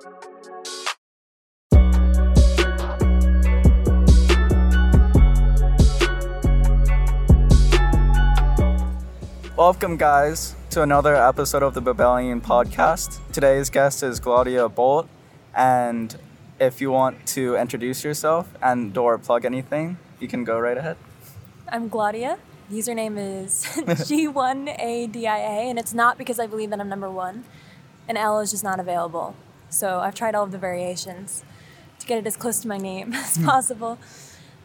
Welcome, guys, to another episode of the Babellian podcast. Today's guest is Claudia Bolt, and if you want to introduce yourself and or plug anything, you can go right ahead. I'm Claudia. Username is G1ADIA, and it's not because I believe that I'm number one. An L is just not available. So I've tried all of the variations to get it as close to my name as possible.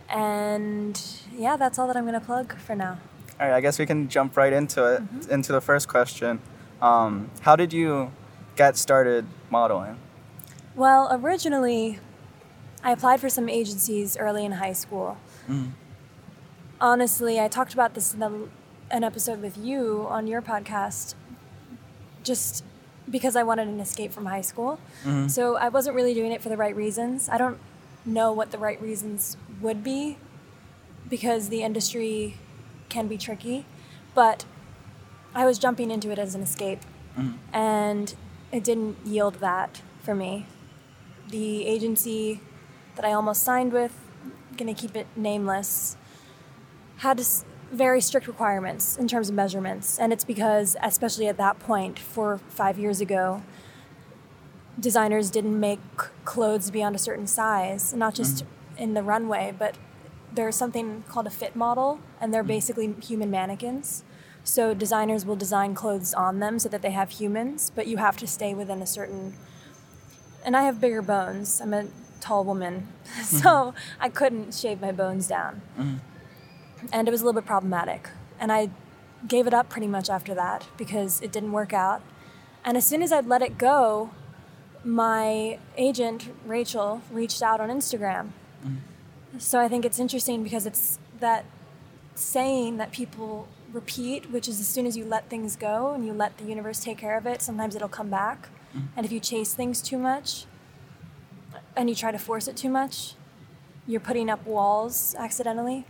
And yeah, that's all that I'm going to plug for now. All right, I guess we can jump right into it, into the first question. Um, how did you get started modeling? Well, originally, I applied for some agencies early in high school. Honestly, I talked about this in the, an episode with you on your podcast, just because I wanted an escape from high school. Mm-hmm. So I wasn't really doing it for the right reasons. I don't know what the right reasons would be because the industry can be tricky, but I was jumping into it as an escape, mm-hmm. and it didn't yield that for me. The agency that I almost signed with, gonna keep it nameless, had s- very strict requirements in terms of measurements, and it's because, especially at that point, four or five years ago, designers didn't make clothes beyond a certain size, not mm-hmm. just in the runway, but there's something called a fit model, and they're mm. basically human mannequins. So designers will design clothes on them so that they have humans, but you have to stay within a certain. And I have bigger bones. I'm a tall woman, so mm-hmm. I couldn't shave my bones down, mm-hmm. And it was a little bit problematic. And I gave it up pretty much after that because it didn't work out. And as soon as I'd let it go, my agent Rachel reached out on Instagram. Mm-hmm. So I think it's interesting because it's that saying that people repeat, which is as soon as you let things go and you let the universe take care of it, sometimes it'll come back. Mm-hmm. And if you chase things too much and you try to force it too much, you're putting up walls accidentally.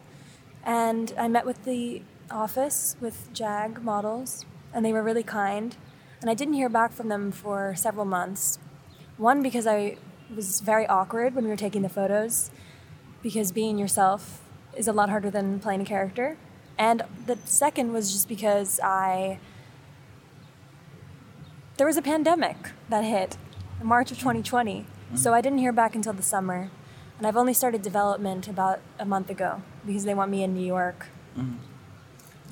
And I met with the office with JAG models, and they were really kind. And I didn't hear back from them for several months. One, because I was very awkward when we were taking the photos, because being yourself is a lot harder than playing a character. And the second was just because I. There was a pandemic that hit in March of 2020. Mm-hmm. So I didn't hear back until the summer. And I've only started development about a month ago because they want me in New York.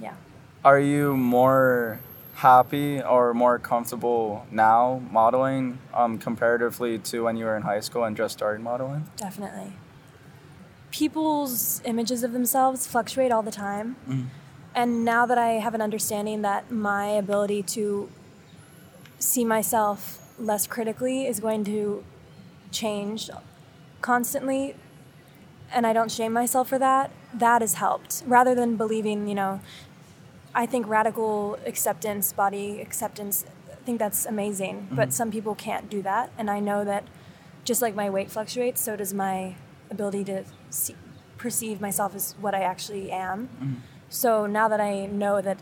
Yeah. Are you more happy or more comfortable now modeling um, comparatively to when you were in high school and just started modeling? Definitely. People's images of themselves fluctuate all the time. And now that I have an understanding that my ability to see myself less critically is going to change constantly, and I don't shame myself for that, that has helped. Rather than believing, you know, I think radical acceptance, body acceptance, I think that's amazing. But mm-hmm. some people can't do that. And I know that just like my weight fluctuates, so does my ability to see, perceive myself as what I actually am. Mm-hmm. So now that I know that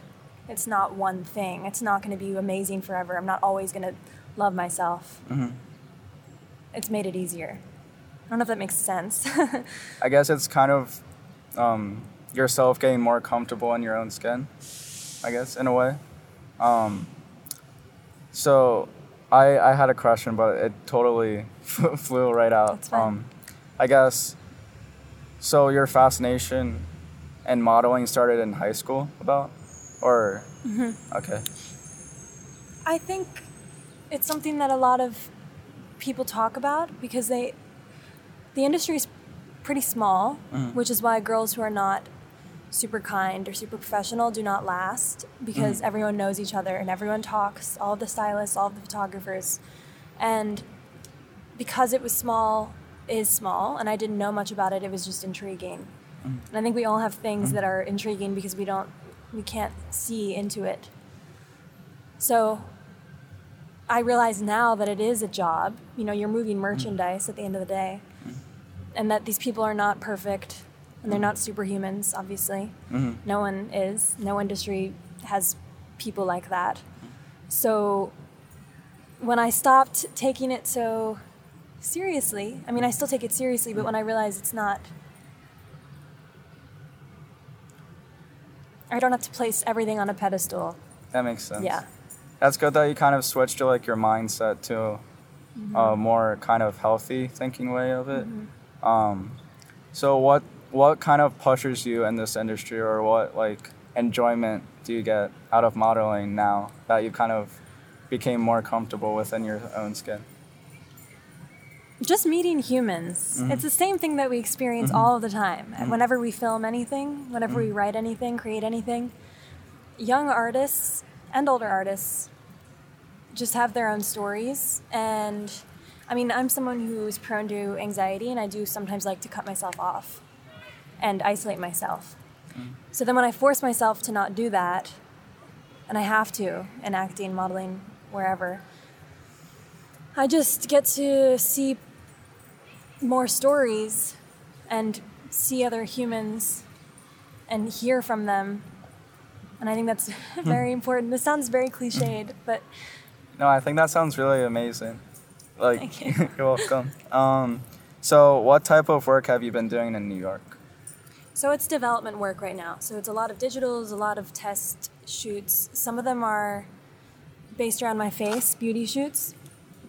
it's not one thing, it's not going to be amazing forever, I'm not always going to love myself, mm-hmm. it's made it easier. I don't know if that makes sense. I guess it's kind of um, yourself getting more comfortable in your own skin, I guess, in a way. Um, so I, I had a question, but it totally flew right out. That's fine. Um, I guess, so your fascination and modeling started in high school about? Or, Mm-hmm. okay. I think it's something that a lot of people talk about because they the industry is pretty small, mm. which is why girls who are not super kind or super professional do not last because mm. everyone knows each other and everyone talks, all of the stylists, all of the photographers. And because it was small, is small, and I didn't know much about it, it was just intriguing. Mm. And I think we all have things that are intriguing because we don't we can't see into it. So I realize now that it is a job. You know, you're moving merchandise at the end of the day. And that these people are not perfect and they're mm-hmm. not superhumans, obviously. Mm-hmm. No one is. No industry has people like that. So when I stopped taking it so seriously, I mean, I still take it seriously, but mm-hmm. when I realize it's not, I don't have to place everything on a pedestal. That makes sense. Yeah. That's good that you kind of switched to like your mindset to a more kind of healthy thinking way of it. Um, so what what kind of pushes you in this industry, or what like enjoyment do you get out of modeling now that you kind of became more comfortable within your own skin? Just meeting humans. Mm-hmm. It's the same thing that we experience mm-hmm. all the time. Mm-hmm. Whenever we film anything, whenever we write anything, create anything, young artists and older artists just have their own stories. And I mean, I'm someone who's prone to anxiety, and I do sometimes like to cut myself off and isolate myself. Mm. So then when I force myself to not do that, and I have to in acting, modeling, wherever, I just get to see more stories and see other humans and hear from them. And I think that's very important. This sounds very cliched, but No, I think that sounds really amazing. Like, Thank you. you're welcome. Um, so, what type of work have you been doing in New York? so it's development work right now. So it's a lot of digitals, a lot of test shoots. Some of them are based around my face, beauty shoots.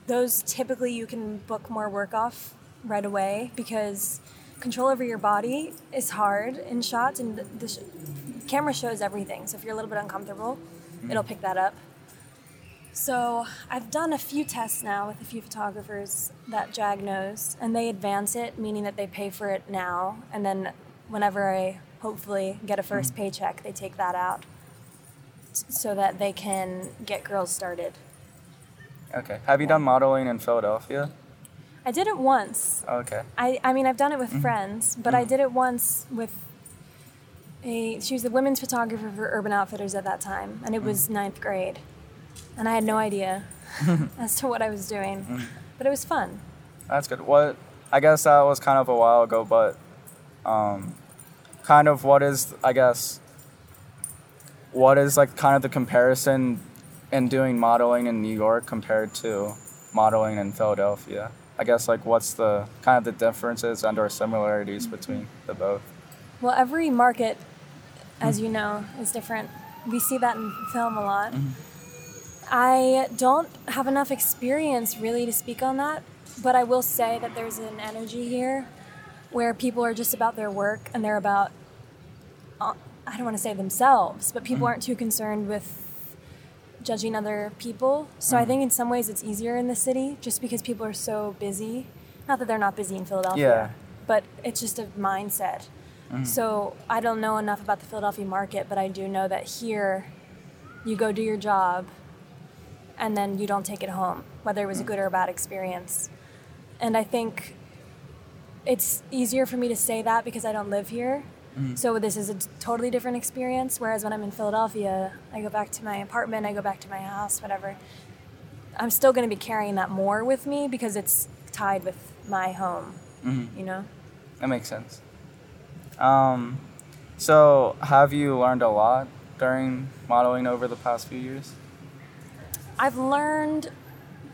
Those typically you can book more work off right away because control over your body is hard in shots, and the, the sh- camera shows everything. So if you're a little bit uncomfortable, it'll pick that up. So I've done a few tests now with a few photographers that JAG knows, and they advance it, meaning that they pay for it now, and then whenever I hopefully get a 1st mm-hmm. paycheck, they take that out s- so that they can get girls started. Okay. Have you done modeling in Philadelphia? I did it once. Okay. I, I mean, I've done it with mm-hmm. friends, but I mm-hmm. did it once with a. She was the women's photographer for Urban Outfitters at that time, and it mm. was ninth grade, and I had no idea as to what I was doing, mm. but it was fun. That's good. What I guess that was kind of a while ago, but um, kind of what is I guess what is like kind of the comparison in doing modeling in New York compared to modeling in Philadelphia? I guess like what's the kind of the differences and or similarities mm-hmm. between the both? Well, every market, as mm. you know, is different. We see that in film a lot. Mm-hmm. I don't have enough experience really to speak on that, but I will say that there's an energy here where people are just about their work and they're about, uh, I don't want to say themselves, but people mm. aren't too concerned with judging other people. So I mm. think in some ways it's easier in the city just because people are so busy. Not that they're not busy in Philadelphia, Yeah. but it's just a mindset. Mm. So I don't know enough about the Philadelphia market, but I do know that here you go do your job and then you don't take it home, whether it was a good or a bad experience. And I think it's easier for me to say that because I don't live here. So this is a totally different experience. Whereas when I'm in Philadelphia, I go back to my apartment, I go back to my house, whatever. I'm still going to be carrying that more with me because it's tied with my home. You know. That makes sense. Um, so have you learned a lot during modeling over the past few years? I've learned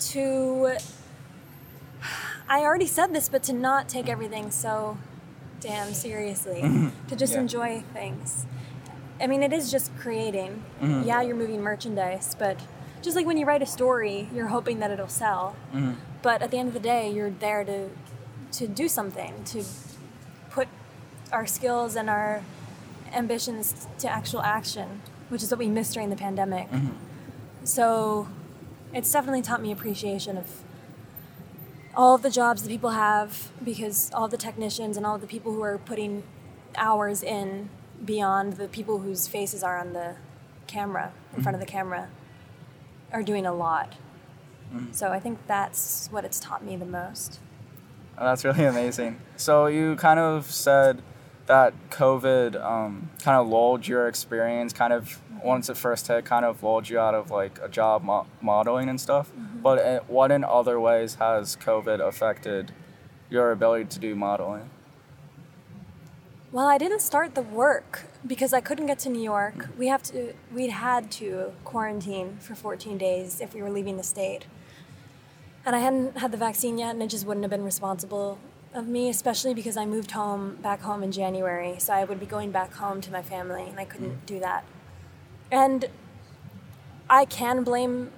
to. I already said this, but to not take everything so damn seriously. to just Yeah. enjoy things. I mean, it is just creating. Mm-hmm. Yeah, you're moving merchandise, but just like when you write a story, you're hoping that it'll sell. Mm-hmm. But at the end of the day, you're there to to do something, to put our skills and our ambitions to actual action, which is what we missed during the pandemic. Mm-hmm. So it's definitely taught me appreciation of all of the jobs that people have because all the technicians and all the people who are putting hours in beyond the people whose faces are on the camera, in front of the camera, are doing a lot. So I think that's what it's taught me the most. Oh, That's really amazing. So you kind of said that COVID um, kind of lulled your experience, kind of once it first hit, kind of lulled you out of like a job mo- modeling and stuff. But uh, what in other ways has COVID affected your ability to do modeling? Well, I didn't start the work because I couldn't get to New York. We have to we'd had to quarantine for 14 days if we were leaving the state. and I hadn't had the vaccine yet, and it just wouldn't have been responsible of me, especially because I moved home back home in January, so I would be going back home to my family, and I couldn't do that. And I can blame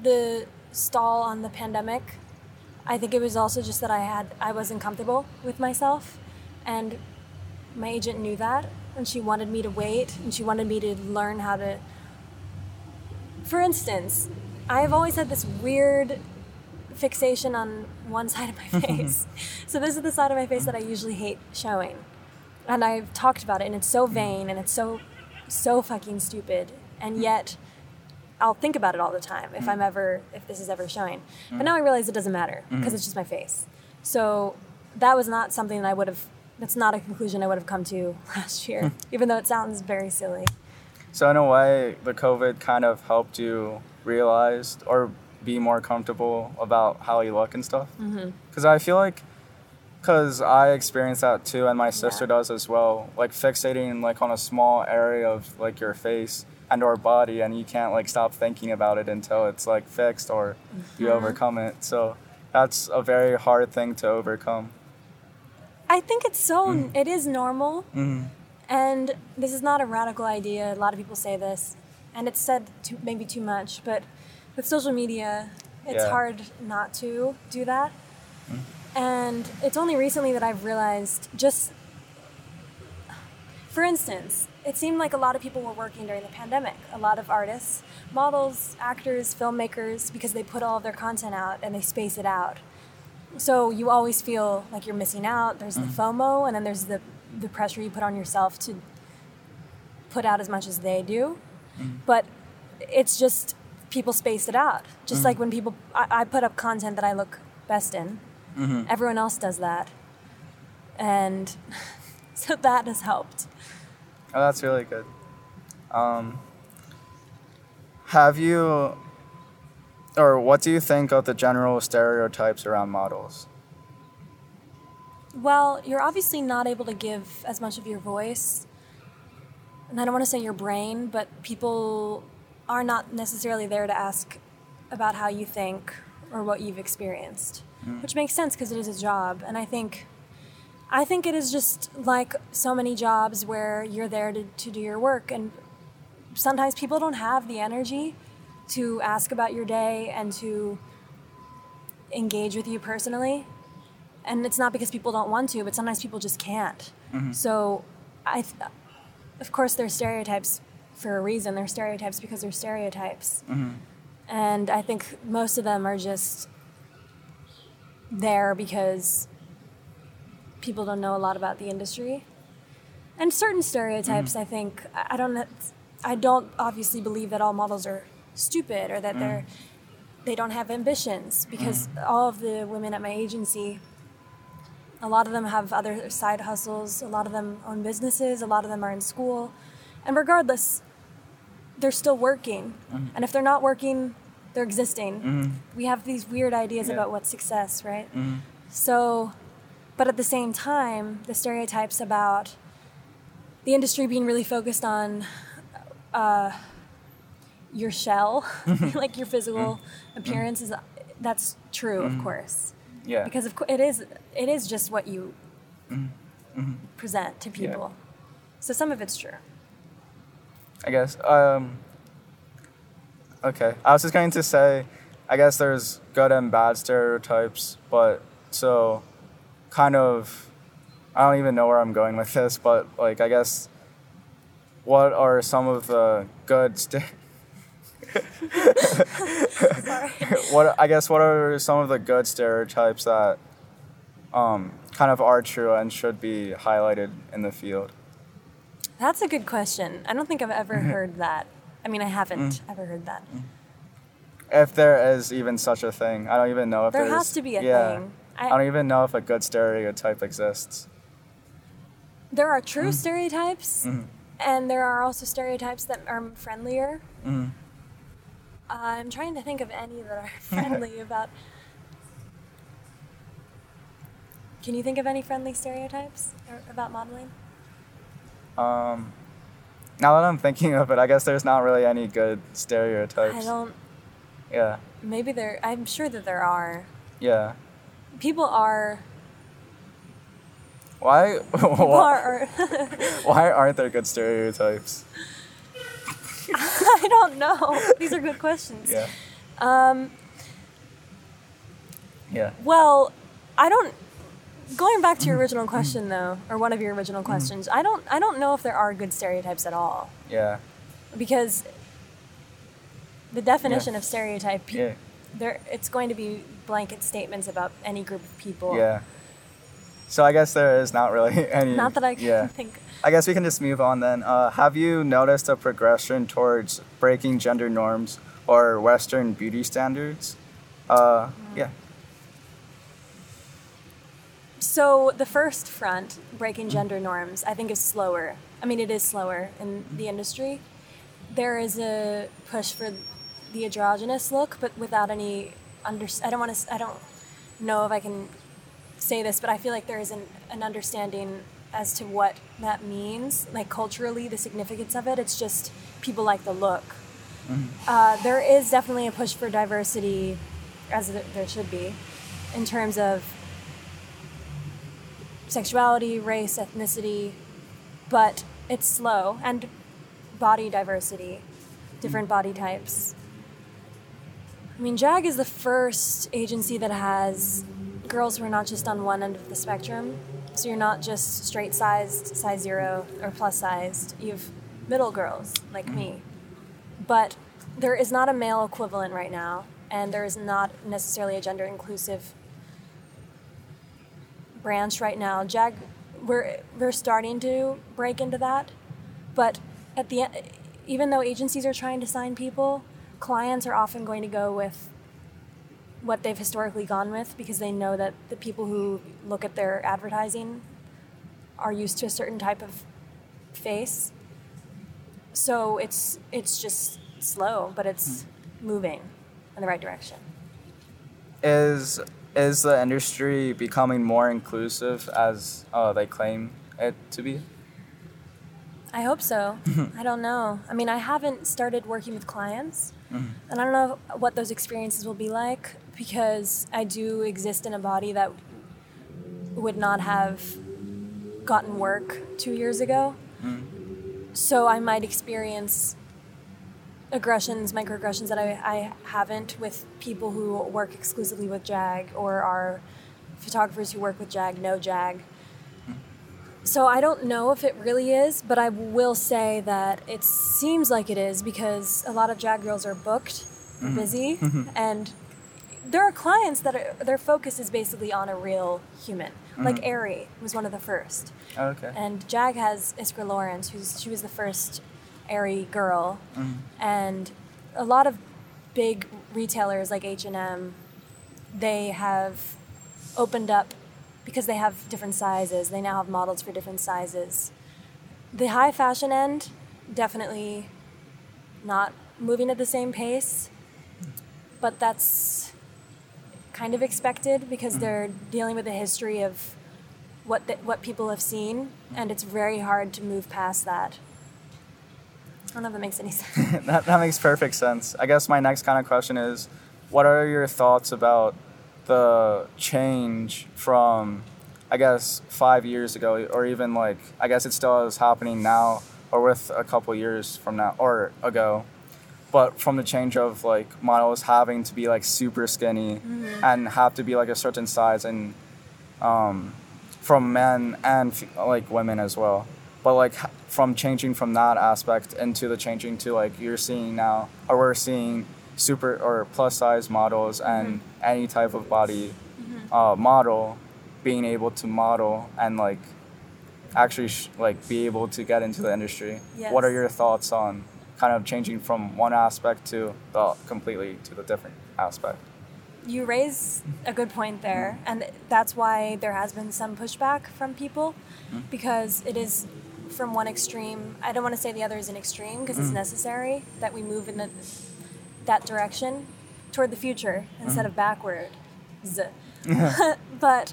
the stall on the pandemic. I think it was also just that I had I wasn't comfortable with myself, and my agent knew that, and she wanted me to wait, and she wanted me to learn how to. For instance, I have always had this weird fixation on one side of my face. so this is the side of my face that I usually hate showing. And I've talked about it and it's so vain and it's so so fucking stupid. And hmm. yet I'll think about it all the time if hmm. I'm ever if this is ever showing. But hmm. now I realize it doesn't matter because it's just my face. So that was not something that I would have that's not a conclusion I would have come to last year, even though it sounds very silly. So in a way, the COVID kind of helped you realize or be more comfortable about how you look and stuff. Mm-hmm. Because I feel like, because I experienced that too, and my sister Yeah. does as well. Like fixating like on a small area of like your face and or body, and you can't like stop thinking about it until it's like fixed or you mm-hmm. overcome it. So that's a very hard thing to overcome. I think it's so Mm-hmm. it is normal. Mm-hmm. And this is not a radical idea. A lot of people say this, and it's said too, maybe too much. But with social media, it's Yeah. hard not to do that. Mm. And it's only recently that I've realized just, for instance, it seemed like a lot of people were working during the pandemic. A lot of artists, models, actors, filmmakers, because they put all of their content out and they space it out. So you always feel like you're missing out. There's the mm-hmm. FOMO, and then there's the the pressure you put on yourself to put out as much as they do. Mm-hmm. But it's just people space it out. Just mm-hmm. like when people, I, I put up content that I look best in. Everyone else does that, and so that has helped. Oh, that's really good. Um, have you, or what do you think of the general stereotypes around models? Well, you're obviously not able to give as much of your voice. And I don't want to say your brain, but people are not necessarily there to ask about how you think or what you've experienced, hmm. which makes sense because it is a job. And I think, I think it is just like so many jobs where you're there to, to do your work, and sometimes people don't have the energy to ask about your day and to engage with you personally and it's not because people don't want to, but sometimes people just can't. Mm-hmm. So, I, th- of course, there's stereotypes for a reason. They're stereotypes because they're stereotypes, mm-hmm. And I think most of them are just there because people don't know a lot about the industry. And certain stereotypes, mm. I think, I don't, I don't obviously believe that all models are stupid or that mm. they're they don't have ambitions because mm. all of the women at my agency a lot of them have other side hustles a lot of them own businesses a lot of them are in school. And regardless they're still working. Mm-hmm. And if they're not working they're existing. Mm-hmm. We have these weird ideas Yeah. about what success right? Mm-hmm. So but at the same time the stereotypes about the industry being really focused on uh, your shell, like your physical appearance is that's true, of course, Yeah. because of course it is it is just what you present to people. So some of it's true. I guess. Um, okay. I was just going to say, I guess there's good and bad stereotypes, but so kind of, I don't even know where I'm going with this, but like, I guess, what are some of the good st- what I guess what are some of the good stereotypes that um, kind of are true and should be highlighted in the field? That's a good question. I don't think I've ever mm-hmm. heard that. I mean, I haven't mm. ever heard that. Mm. If there is even such a thing, I don't even know if There has to be a yeah. thing. I, I- don't even know if a good stereotype exists. There are true mm. stereotypes, mm-hmm. and there are also stereotypes that are friendlier. Mhm. I'm trying to think of any that are friendly about. Can you think of any friendly stereotypes uh, about modeling? Um, now that I'm thinking of it, I guess there's not really any good stereotypes. I don't. Yeah. maybe there. I'm sure that there are. Yeah. People are. Why? People why, are. why aren't there good stereotypes? I don't know. These are good questions. Yeah. Um. Yeah. Well, I don't. Going back to your original question, though, or one of your original questions, I don't. I don't know if there are good stereotypes at all Yeah. because the definition of stereotype, pe- Yeah. there, it's going to be blanket statements about any group of people. Yeah. So I guess there is not really any. Not that I can Yeah. think. I guess we can just move on then. Uh, have you noticed a progression towards breaking gender norms or Western beauty standards? Uh, yeah. So the first front, breaking gender norms, I think is slower. I mean, it is slower in the industry. There is a push for the androgynous look, but without any under. I don't want to. I don't know if I can say this, but I feel like there is an, an understanding as to what that means, like culturally, the significance of it. It's just people like the look. Uh, there is definitely a push for diversity, as there should be, in terms of sexuality, race, ethnicity, but it's slow and body diversity, different body types. I mean, JAG is the first agency that has girls who are not just on one end of the spectrum. So you're not just straight sized, size zero, or plus sized. You have middle girls like me. But there is not a male equivalent right now, and there is not necessarily a gender inclusive branch right now. Jag, we're we're starting to break into that, but at the end, even though agencies are trying to sign people, clients are often going to go with what they've historically gone with because they know that the people who look at their advertising are used to a certain type of face. So it's it's just slow, but it's hmm. moving in the right direction. Is is the industry becoming more inclusive as uh, they claim it to be? I hope so. I don't know. I mean, I haven't started working with clients, and I don't know what those experiences will be like because I do exist in a body that would not have gotten work two years ago. So I might experience aggressions, microaggressions that I, I haven't with people who work exclusively with JAG or are photographers who work with JAG, know JAG. So I don't know if it really is, but I will say that it seems like it is because a lot of JAG girls are booked, they're busy, mm-hmm. and there are clients that are, their focus is basically on a real human. Mm-hmm. Like Aerie was one of the first. Oh, okay. And Jag has Iskra Lawrence, who's she was the first Aerie girl, mm-hmm. and a lot of big retailers like H and M, they have opened up because they have different sizes. They now have models for different sizes. The high fashion end, definitely not moving at the same pace, but that's kind of expected because they're dealing with a history of what the, what people have seen, and it's very hard to move past that. I don't know if that makes any sense. that, that makes perfect sense. I guess my next kind of question is what are your thoughts about the change from, I guess, five years ago, or even like, I guess it still is happening now, or with a couple years from now, or ago, but from the change of like models having to be like super skinny and have to be like a certain size and um, from men and like women as well. But like from changing from that aspect into the changing to like you're seeing now, or we're seeing super or plus size models and mm-hmm. any type of body mm-hmm. uh, model being able to model and like actually sh- like be able to get into the industry. What are your thoughts on kind of changing from one aspect to the completely to the different aspect? You raise a good point there, mm-hmm. and that's why there has been some pushback from people because it is from one extreme. I don't want to say the other is an extreme because it's mm. necessary that we move in the, that direction toward the future instead mm. of backward. but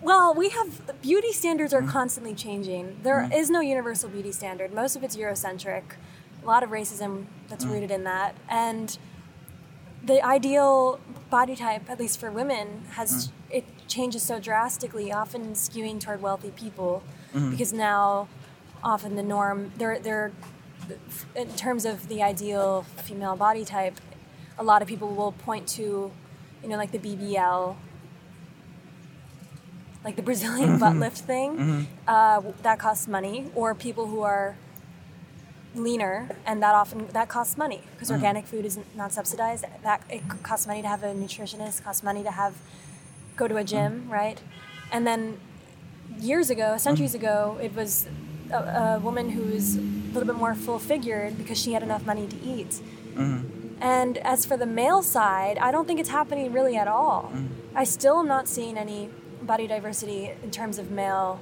well, we have beauty standards are mm. constantly changing. There is no universal beauty standard. Most of it's Eurocentric. A lot of racism that's rooted in that, and the ideal body type, at least for women, has it changes so drastically, often skewing toward wealthy people, because now often the norm. They're they're in terms of the ideal female body type, a lot of people will point to, you know, like the BBL, like the Brazilian mm-hmm. butt lift thing, mm-hmm. uh, that costs money, or people who are leaner, and that often that costs money because mm-hmm. organic food is not subsidized. That it costs money to have a nutritionist, costs money to have go to a gym, right? And then years ago, centuries ago, it was a, a woman who was a little bit more full figured because she had enough money to eat. And as for the male side, I don't think it's happening really at all. I still am not seeing any body diversity in terms of male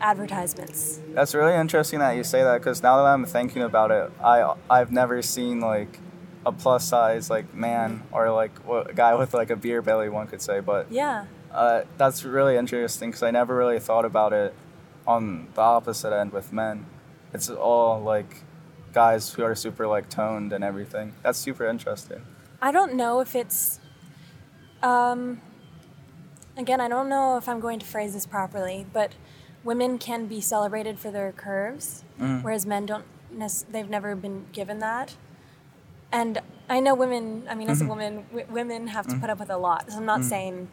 advertisements. That's really interesting that you say that because now that I'm thinking about it, I I've never seen like a plus size like man or like a guy with like a beer belly, one could say. But Yeah. uh, that's really interesting because I never really thought about it on the opposite end with men. It's all like guys who are super like toned and everything. That's super interesting. I don't know if it's. Um, again, I don't know if I'm going to phrase this properly, but women can be celebrated for their curves, mm. whereas men don't. They've never been given that. And I know women. I mean, as a mm-hmm. woman, w- women have to mm. put up with a lot. So I'm not mm. saying,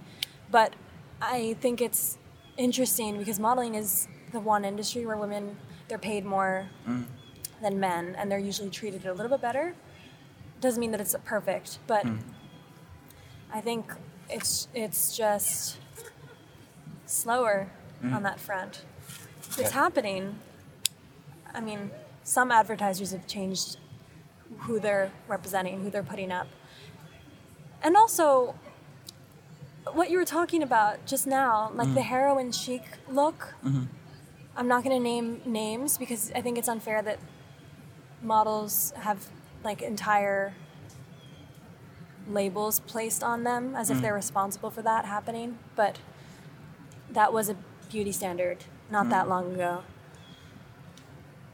but I think it's interesting because modeling is the one industry where women they're paid more mm. than men, and they're usually treated a little bit better doesn't mean that it's perfect, but mm. I think it's it's just slower mm. on that front. It's happening. I mean, some advertisers have changed who they're representing, who they're putting up. And also what you were talking about just now, like the heroin chic look. Mm-hmm. I'm not going to name names because I think it's unfair that models have like entire labels placed on them as if mm. they're responsible for that happening but that was a beauty standard not that mm. long ago.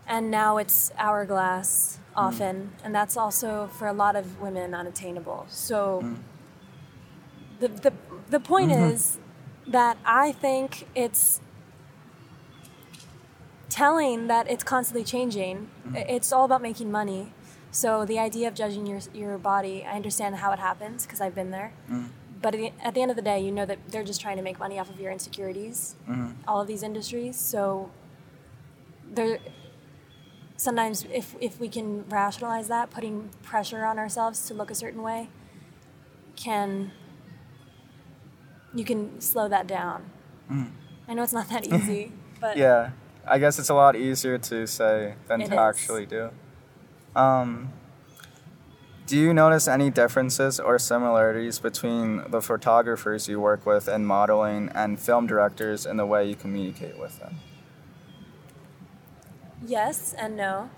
And now it's hourglass mm. often and that's also for a lot of women unattainable. So the, the, the point mm-hmm. is that i think it's telling that it's constantly changing. Mm-hmm. I- It's all about making money. So the idea of judging your your body, I understand how it happens because I've been there. Mm-hmm. But at the, at the end of the day, you know that they're just trying to make money off of your insecurities. Mm-hmm. All of these industries, so there. Sometimes, if if we can rationalize that, putting pressure on ourselves to look a certain way, can you can slow that down. I know it's not that easy, but Yeah, I guess it's a lot easier to say than It to is. actually do. Um, do you notice any differences or similarities between the photographers you work with in modeling and film directors in the way you communicate with them? Yes and no.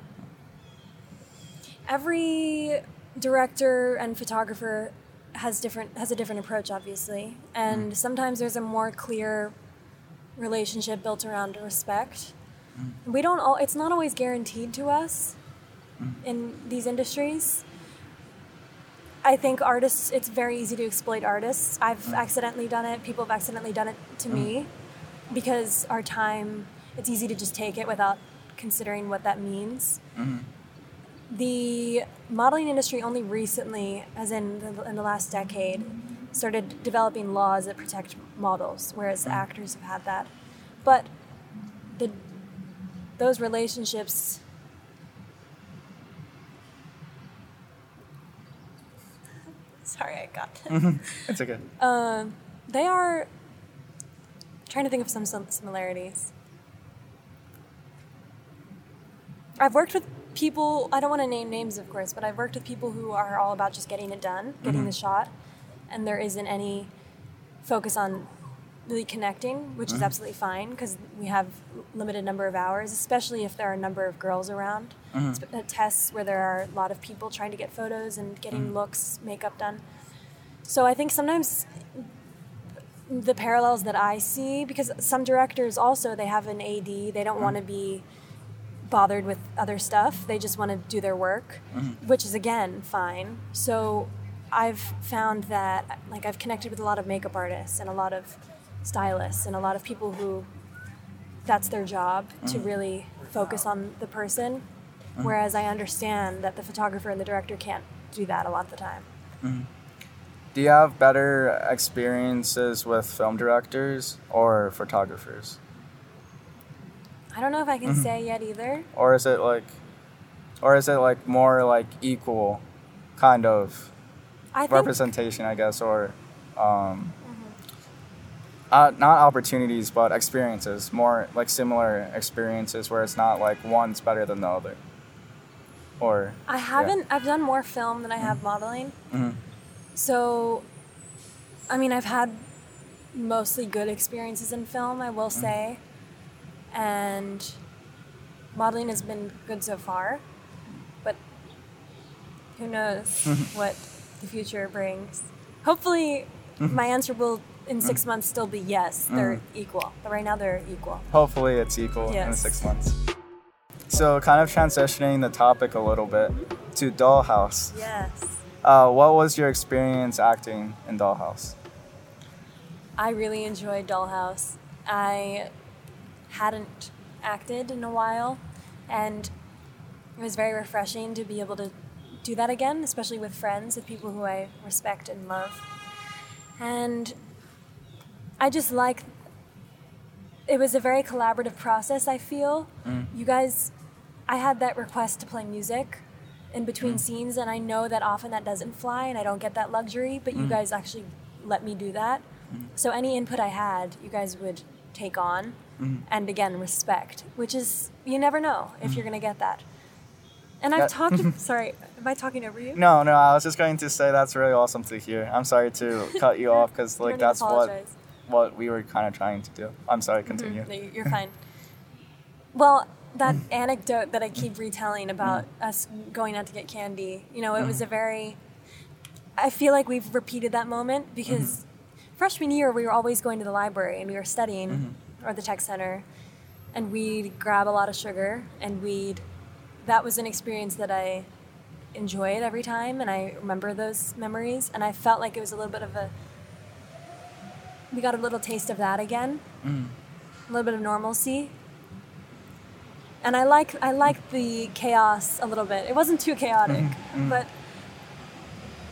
Every director and photographer has different has a different approach obviously and sometimes there's a more clear relationship built around respect. Mm. We don't all it's not always guaranteed to us mm. in these industries. I think artists it's very easy to exploit artists. I've mm. accidentally done it people have accidentally done it to me because our time it's easy to just take it without considering what that means. Mm-hmm. The modeling industry only recently, as in the, in the last decade, started developing laws that protect models, whereas actors have had that. But the those relationships. Sorry, I got. It's okay. Um, they are trying to think of some similarities. I've worked with people, I don't want to name names, of course, but I've worked with people who are all about just getting it done, getting the shot, and there isn't any focus on really connecting, which is mm-hmm. absolutely fine because we have limited number of hours, especially if there are a number of girls around. Mm-hmm. Sp- uh, tests where there are a lot of people trying to get photos and getting mm-hmm. looks, makeup done. So I think sometimes the parallels that I see because some directors also they have an AD, they don't want to be bothered with other stuff. They just want to do their work, which is again fine. So I've found that like I've connected with a lot of makeup artists and a lot of stylists and a lot of people who that's their job to mm-hmm. really focus on the person. Mm-hmm. Whereas I understand that the photographer and the director can't do that a lot of the time. Mm-hmm. Do you have better experiences with film directors or photographers? I don't know if I can say yet either. Or is it like or is it like more like equal kind of I representation, I guess, or um, uh, not opportunities, but experiences, more like similar experiences where it's not like one's better than the other. Or I haven't. I've done more film than I have modeling. Mhm. So, I mean, I've had mostly good experiences in film, I will say, and modeling has been good so far. But who knows what the future brings? Hopefully, mm-hmm. my answer will in six mm-hmm. months still be yes. They're mm-hmm. equal, but right now they're equal. hopefully it's equal in six months. So, kind of transitioning the topic a little bit to Dollhouse. Yes. Uh, what was your experience acting in Dollhouse? I really enjoyed Dollhouse. I hadn't acted in a while, and it was very refreshing to be able to do that again, especially with friends, with people who I respect and love. And I just like it was a very collaborative process, I feel. Mm. You guys, I had that request to play music in between mm. scenes, and I know that often that doesn't fly, and I don't get that luxury, but you mm. guys actually let me do that. So any input I had, you guys would take on, and again, respect, which is, you never know if you're going to get that. And I've That- talked, sorry, am I talking over you? No, no, I was just going to say that's really awesome to hear. I'm sorry to cut you off because like don't need to that's what apologize. what we were kind of trying to do. I'm sorry, mm-hmm. continue. No, you- you're fine. Well, that anecdote that I keep mm. retelling about mm. us going out to get candy, you know, it was a mm. very. I feel like we've repeated that moment because mm-hmm. freshman year we were always going to the library and we were studying mm-hmm. or the tech center, and we'd grab a lot of sugar and we'd. That was an experience that I enjoyed every time, and I remember those memories, and I felt like it was a little bit of a. We got a little taste of that again mm. a little bit of normalcy. And I like I like the chaos a little bit. It wasn't too chaotic, mm-hmm, mm-hmm. but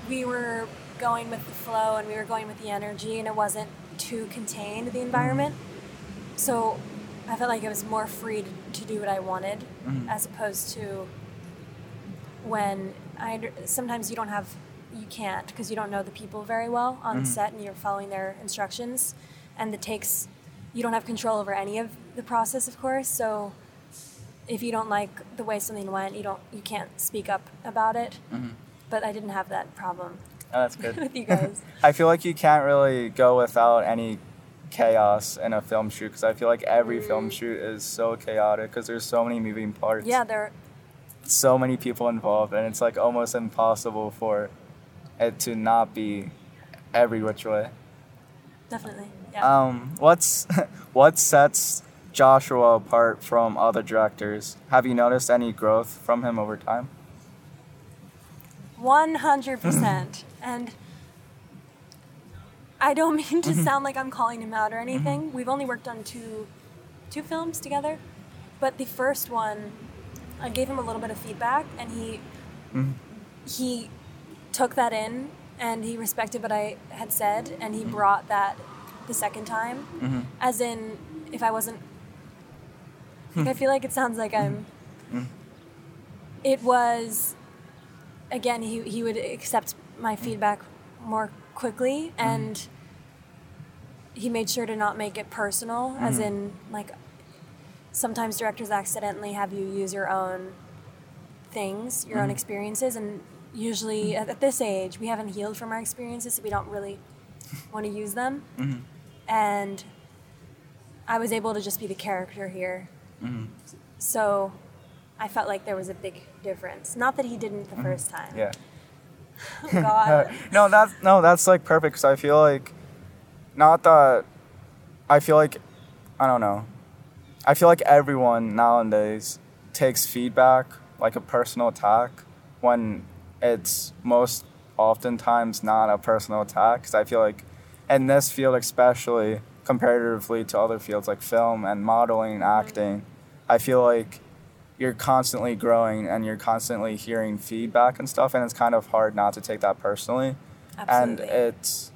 we were going with the flow and we were going with the energy and it wasn't too contained the environment. Mm-hmm. So I felt like it was more free to, to do what I wanted mm-hmm. as opposed to when I sometimes you don't have you can't because you don't know the people very well on mm-hmm. set and you're following their instructions and the takes you don't have control over any of the process of course. So if you don't like the way something went you don't you can't speak up about it. Mm-hmm. But i didn't have that problem Oh, that's good. with you guys. I feel like you can't really go without any chaos in a film shoot because I feel like every film shoot is so chaotic because there's so many moving parts, yeah there. Are... so many people involved, and it's like almost impossible for it to not be every which way. definitely yeah Um, what's what sets Joshua apart from other directors? Have you noticed any growth from him over time? 100% and i don't mean to mm-hmm. sound like i'm calling him out or mm-hmm. anything. We've only worked on two two films together. But the first one i gave him a little bit of feedback and he mm-hmm. he took that in and he respected what i had said and he brought that the second time. As in if i wasn't like, hmm. i feel like it sounds like i'm it was again he, he would accept my feedback more quickly and he made sure to not make it personal as mm-hmm. in like sometimes directors accidentally have you use your own things your own mm-hmm. experiences and usually mm-hmm. at, at this age we haven't healed from our experiences so we don't really want to use them. And i was able to just be the character here. So i felt like there was a big difference. Not that he didn't the first time. Yeah. Oh, God. no, that's no, that's like perfect because I feel like, not that, I feel like, I don't know, I feel like everyone nowadays takes feedback like a personal attack when it's most oftentimes not a personal attack because I feel like in this field especially comparatively to other fields like film and modeling and acting, I feel like you're constantly growing and you're constantly hearing feedback and stuff and it's kind of hard not to take that personally. Absolutely. And it's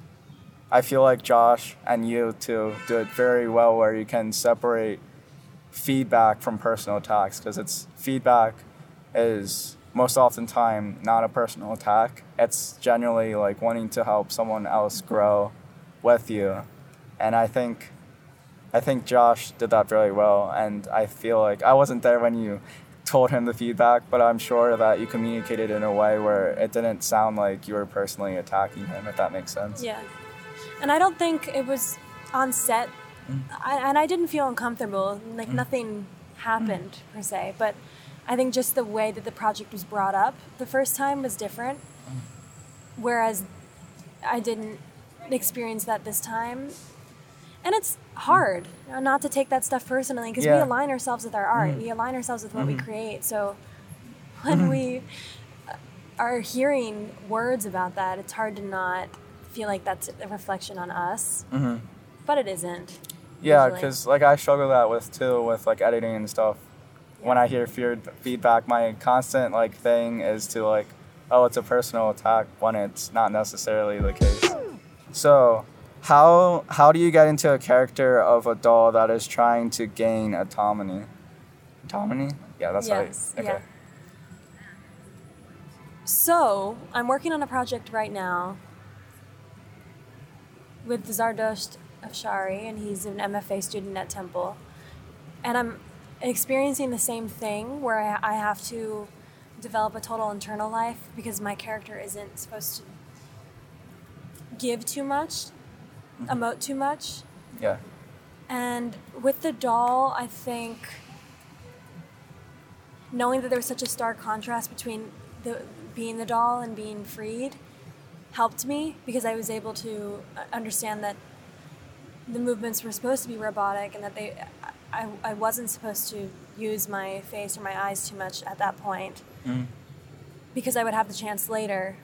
I feel like Josh and you too do it very well where you can separate feedback from personal attacks because it's feedback is most often time not a personal attack. It's generally like wanting to help someone else grow with you. And I think I think Josh did that very well and I feel like I wasn't there when you told him the feedback, but I'm sure that you communicated in a way where it didn't sound like you were personally attacking him, if that makes sense. Yeah. And I don't think it was on set, mm. I, and I didn't feel uncomfortable. Like mm. nothing mm. happened per se, but I think just the way that the project was brought up the first time was different. Whereas I didn't experience that this time. And it's hard you know, not to take that stuff personally because we align ourselves with our art, we align ourselves with what we mm-hmm. create. So when we are hearing words about that, it's hard to not feel like that's a reflection on us. Mhm. But it isn't. Yeah, because like I struggle that with too with like editing and stuff. When I hear feared feedback, my constant like thing is to like, oh, it's a personal attack when it's not necessarily the case. So, how how do you get into a character of a doll that is trying to gain autonomy? Autonomy? Yeah, that's Yes, right. yeah. Okay. So, I'm working on a project right now with Zardosht Afshari, and he's an MFA student at Temple. And I'm experiencing the same thing where I, I have to develop a total internal life because my character isn't supposed to give too much, mm-hmm. emote too much. Yeah. And with the doll, I think knowing that there was such a stark contrast between the being the doll and being freed helped me because I was able to uh, understand that the movements were supposed to be robotic and that they I, I wasn't supposed to use my face or my eyes too much at that point Mm. because I would have the chance later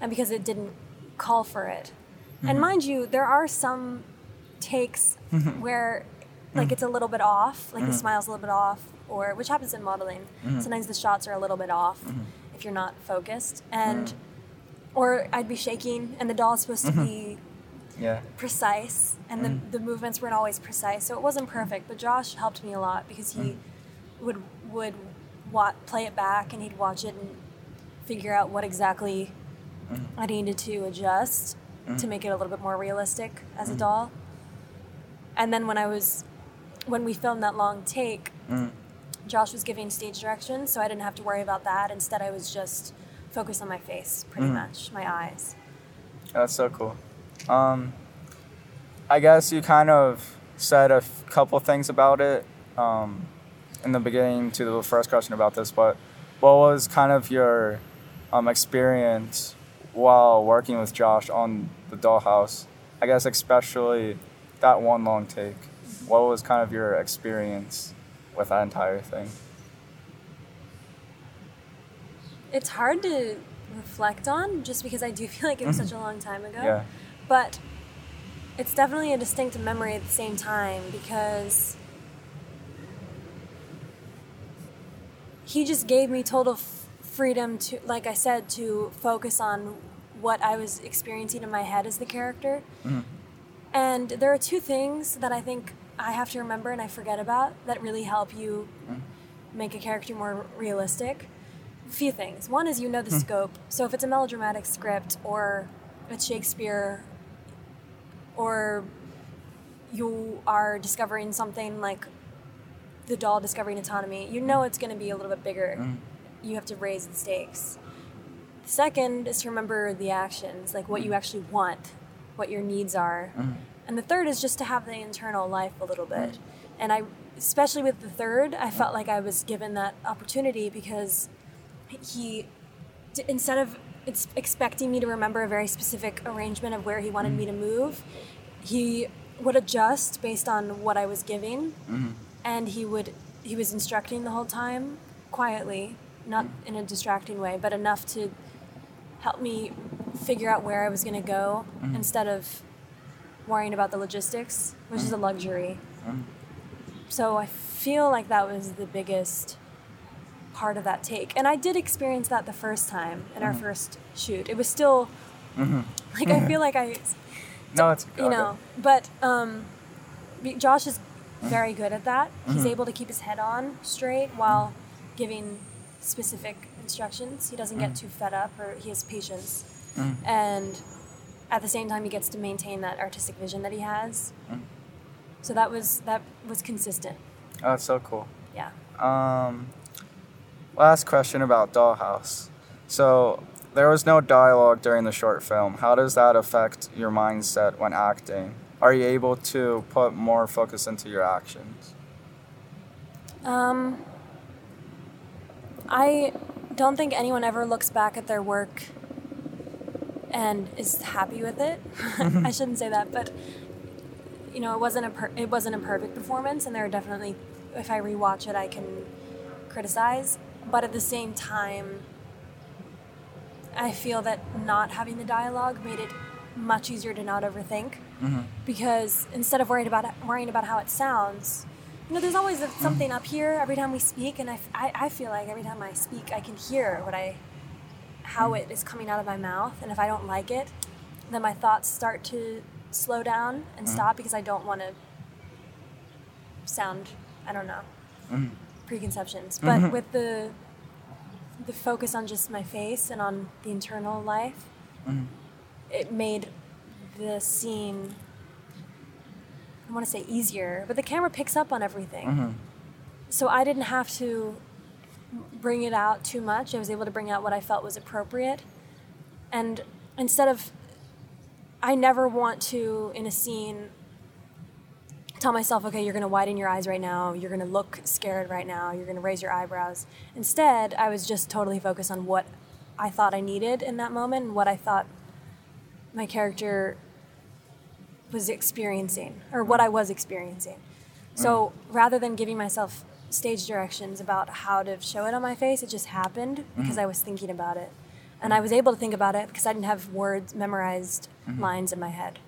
and because it didn't call for it. Mm-hmm. And mind you, there are some takes where like it's a little bit off, like the smile's a little bit off, or which happens in modeling. Sometimes the shots are a little bit off if you're not focused. And or I'd be shaking and the doll's supposed to mm-hmm. be Yeah. precise and the, mm. the movements weren't always precise so it wasn't perfect but josh helped me a lot because he mm. would would wa- play it back and he'd watch it and figure out what exactly mm. i needed to adjust to make it a little bit more realistic as a doll. And then when i was when we filmed that long take josh was giving stage directions so i didn't have to worry about that. Instead i was just focused on my face pretty much my eyes That's so cool. Um, I guess you kind of said a f- couple things about it um, in the beginning to the first question about this, but what was kind of your um, experience while working with Josh on the dollhouse? I guess especially that one long take. What was kind of your experience with that entire thing? It's hard to reflect on just because I do feel like it was such a mm-hmm. long time ago. Yeah. But it's definitely a distinct memory at the same time because he just gave me total f- freedom to, like I said, to focus on what I was experiencing in my head as the character. Mm-hmm. And there are two things that I think I have to remember and I forget about that really help you mm-hmm. make a character more realistic. A few things. One is you know the hmm. scope. So if it's a melodramatic script or it's Shakespeare or you are discovering something like the doll discovering autonomy, you know it's going to be a little bit bigger. Hmm. You have to raise the stakes. The second is to remember the actions, like what you hmm. actually want, what your needs are. And the third is just to have the internal life a little bit. And I, especially with the third, I felt like I was given that opportunity because he, d- instead of ex- expecting me to remember a very specific arrangement of where he wanted me to mm-hmm. move, he would adjust based on what I was giving, mm-hmm. and he would he was instructing the whole time quietly, not mm-hmm. in a distracting way, but enough to help me figure out where I was going to go instead of worrying about the logistics, which is a luxury. So I feel like that was the biggest part of that take. And I did experience that the first time in our first shoot. It was still like I feel like I No, it's you know, but um, Josh is very good at that. He's able to keep his head on straight while giving specific instructions. He doesn't get too fed up, or he has patience, and at the same time, he gets to maintain that artistic vision that he has. So that was that was consistent. Oh, it's so cool. Yeah. Um, last question about Dollhouse. So there was no dialogue during the short film. How does that affect your mindset when acting? Are you able to put more focus into your actions? Um, I don't think anyone ever looks back at their work and is happy with it. I shouldn't say that, but you know, it wasn't a per- it wasn't a perfect performance, and there are definitely, if I rewatch it, I can criticize. But at the same time, I feel that not having the dialogue made it much easier to not overthink. Mm-hmm. Because instead of worried about worrying about how it sounds, you know, there's always a- mm-hmm. something up here every time we speak, and I I feel like every time I speak, I can hear what I, how mm-hmm. it is coming out of my mouth, and if I don't like it, then my thoughts start to slow down and stop because I don't want to sound, I don't know, preconceptions. But mm-hmm. with the, the focus on just my face and on the internal life, mm-hmm. it made the scene I want to say easier, but the camera picks up on everything. Mm-hmm. So I didn't have to bring it out too much. I was able to bring out what I felt was appropriate. And instead of, I never want to, in a scene, tell myself, okay, you're going to widen your eyes right now, you're going to look scared right now, you're going to raise your eyebrows. Instead, I was just totally focused on what I thought I needed in that moment and what I thought my character was experiencing or what I was experiencing. So mm. rather than giving myself stage directions about how to show it on my face, it just happened mm. because I was thinking about it. And I was able to think about it because I didn't have words memorized mm-hmm. lines in my head.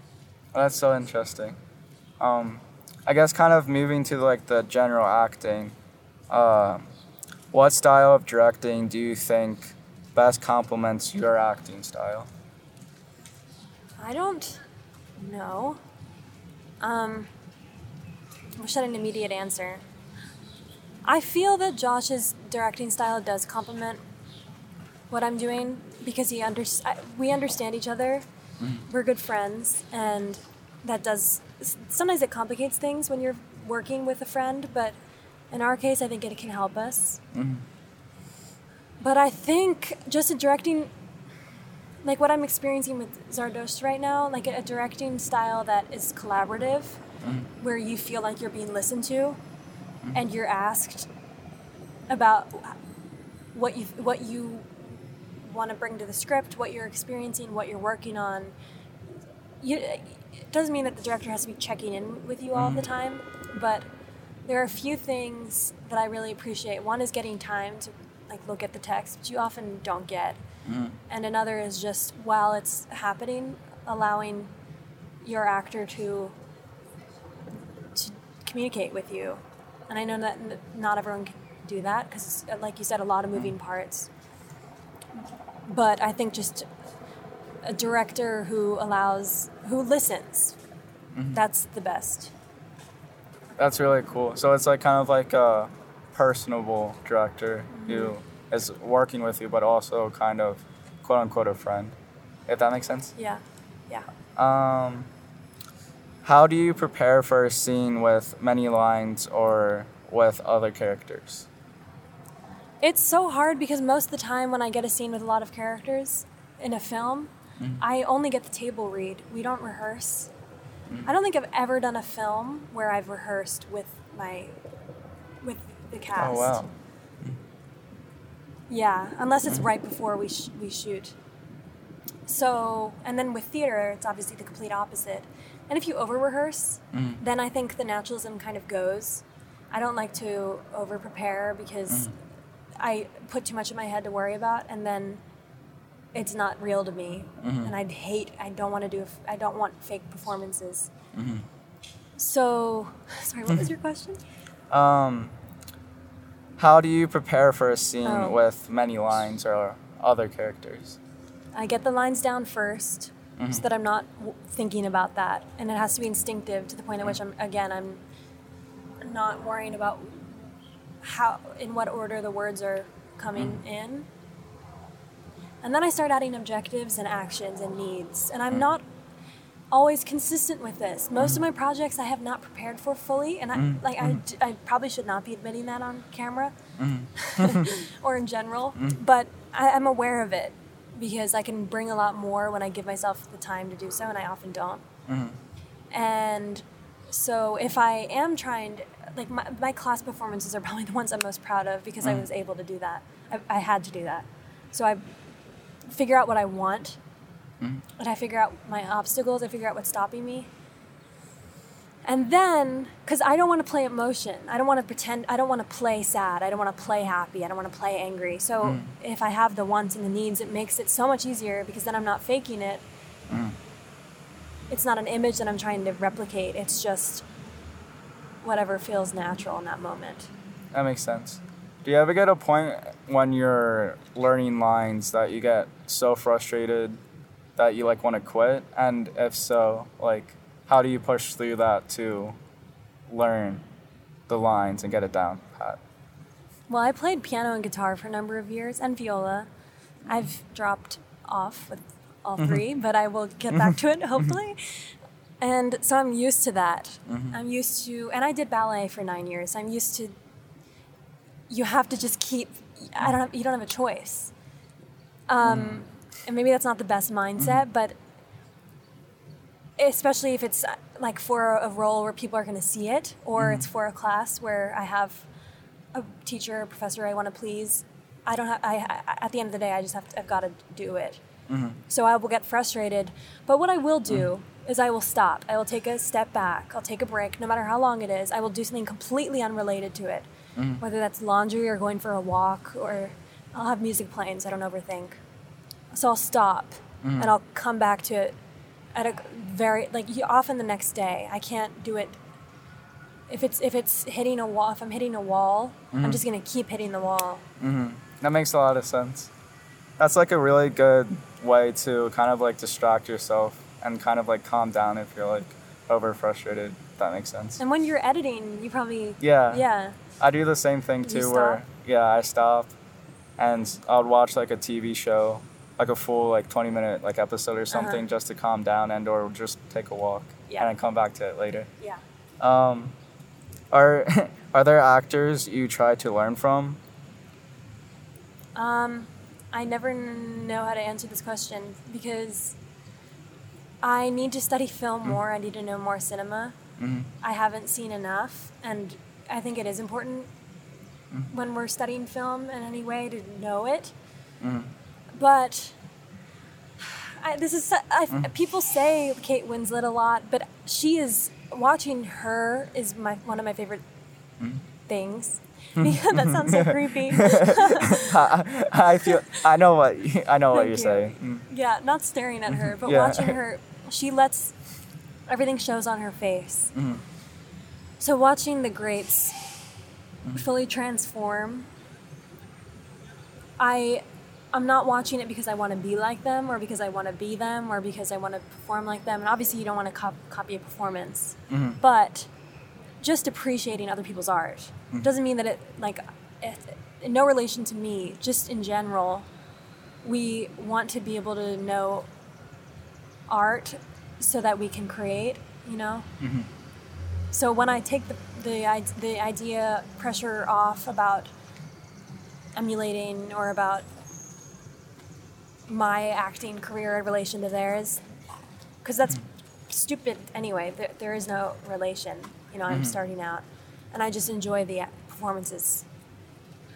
That's so interesting. Um, I guess kind of moving to like the general acting. Uh, what style of directing do you think best complements your acting style? I don't know. Um, I wish I had an immediate answer. I feel that Josh's directing style does complement what I'm doing because he under we understand each other. We're good friends, and that does sometimes it complicates things when you're working with a friend. But in our case, I think it can help us. Mm-hmm. But I think just a directing like what I'm experiencing with Zardosh right now, like a, a directing style that is collaborative, mm-hmm. where you feel like you're being listened to, mm-hmm. and you're asked about what you what you want to bring to the script, what you're experiencing, what you're working on. You, it doesn't mean that the director has to be checking in with you all the mm. time, but there are a few things that I really appreciate. One is getting time to like look at the text, which you often don't get. Mm. And another is just while it's happening allowing your actor to to communicate with you. And i know that not everyone can do that because like you said a lot of mm. moving parts. But i think just a director who allows who listens that's the best That's really cool. So it's like kind of like a personable director who is working with you, but also kind of quote unquote a friend. If that makes sense. yeah yeah Um, how do you prepare for a scene with many lines or with other characters? It's so hard because most of the time when I get a scene with a lot of characters in a film, Mm-hmm. I only get the table read. We don't rehearse. Mm-hmm. I don't think I've ever done a film where I've rehearsed with my with the cast. Oh wow. Mm-hmm. Yeah, unless it's right before we sh- we shoot. So, and then with theater, it's obviously the complete opposite. And if you over rehearse, then I think the naturalism kind of goes. I don't like to over prepare because I put too much in my head to worry about, and then it's not real to me, and I'd hate. I don't want to do. I don't want fake performances. So, sorry, what was your question? Um, how do you prepare for a scene Oh. with many lines or other characters? I get the lines down 1st Mm-hmm. so that I'm not w- thinking about that, and it has to be instinctive to the point at which I'm again I'm not worrying about how in what order the words are coming Mm-hmm. in. And then I start adding objectives and actions and needs, and. I'm hmm. not always consistent with this. Most of hmm. my projects I have not prepared for fully, and I Mm-hmm. like I, hmm. d- I probably should not be admitting that on camera Mm-hmm. or in general, but I, I'm aware of it because I can bring a lot more when I give myself the time to do so, and I often don't. And so if I am trying to, like my, my class performances are probably the ones I'm most proud of because I was able to do that. I, I had to do that. So I figure out what I want, mm-hmm. and I figure out my obstacles. I figure out what's stopping me. And then, because I don't want to play emotion, I don't want to pretend, I don't want to play sad, I don't want to play happy, I don't want to play angry. So mm. if I have the wants and the needs, it makes it so much easier because then I'm not faking it. Mm. It's not an image that I'm trying to replicate, it's just whatever feels natural in that moment. That makes sense. Do you ever get a point when you're learning lines that you get so frustrated that you like want to quit? And if so, like how do you push through that to learn the lines and get it down pat? Well, I played piano and guitar for a number of years and viola. I've dropped off with all mm-hmm. three, but I will get back to it mm-hmm. hopefully. And so I'm used to that. Mm-hmm. I'm used to, and I did ballet for nine years. I'm used to. You have to just keep. I don't. Have, you don't have a choice. Um, mm. and maybe that's not the best mindset, mm-hmm. but especially if it's uh, like for a role where people are going to see it, or it's mm-hmm. for a class where I have a teacher or professor I want to please. I don't have. I, at the end of the day, I just have. To, I've got to do it. Mm-hmm. So I will get frustrated. But what I will do mm. is I will stop. I will take a step back. I'll take a break, no matter how long it is. I will do something completely unrelated to it, Mm-hmm. whether that's laundry or going for a walk, or I'll have music playing so I don't overthink. So I'll stop mm-hmm. and I'll come back to it at a very like often the next day. I can't do it if it's if it's hitting a wall. If I'm hitting a wall, I'm mm-hmm. just gonna keep hitting the wall. That makes a lot of sense. That's like a really good way to kind of like distract yourself and kind of like calm down if you're like over frustrated. If that makes sense. And when you're editing, you probably Yeah. yeah. I do the same thing too where yeah, I stop and I'll watch like a TV show, like a full like 20 minute like episode or something just to calm down and or just take a walk Uh-huh. Yeah. and then come back to it later. Yeah. Um, are are there actors you try to learn from? Um, I never know how to answer this question because I need to study film mm-hmm. more. I need to know more cinema. Mm-hmm. I haven't seen enough, and I think it is important mm-hmm. when we're studying film in any way to know it. But I, this is I, people say Kate Winslet a lot, but she is watching her is my one of my favorite things. that sounds so creepy. I feel I know what I know what you're you. saying. Mm. Yeah, not staring at her, but Yeah. watching her. She lets everything shows on her face. Mm-hmm. So watching the greats fully transform, I, I'm not watching it because I want to be like them, or because I want to be them, or because I want to perform like them. And obviously, you don't want to cop- copy a performance, Mm-hmm. but just appreciating other people's art doesn't mean that it like, it, no relation to me. Just in general, we want to be able to know art so that we can create you know? Mm-hmm. So when i take the, the, the idea pressure off about emulating or about my acting career in relation to theirs because that's mm-hmm. stupid anyway. There, there is no relation you know i'm mm-hmm. starting out and i just enjoy the performances.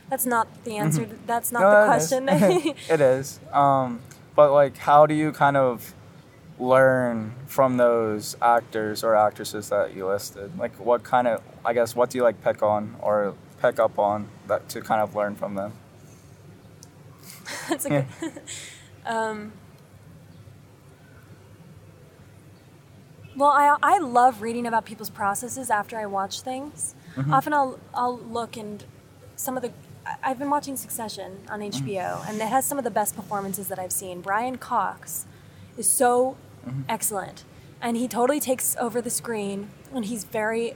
That's not the answer that's not No, the that is. question. It is. Um, but like, how do you kind of learn from those actors or actresses that you listed? Like, what kind of, I guess, what do you like pick on or pick up on that to kind of learn from them? It's a good. Um, well, I, I love reading about people's processes after I watch things. Often I'll, I'll look and some of the. I've been watching Succession on HBO, and it has some of the best performances that I've seen. Brian Cox is so Mm-hmm. excellent, and he totally takes over the screen, and he's very.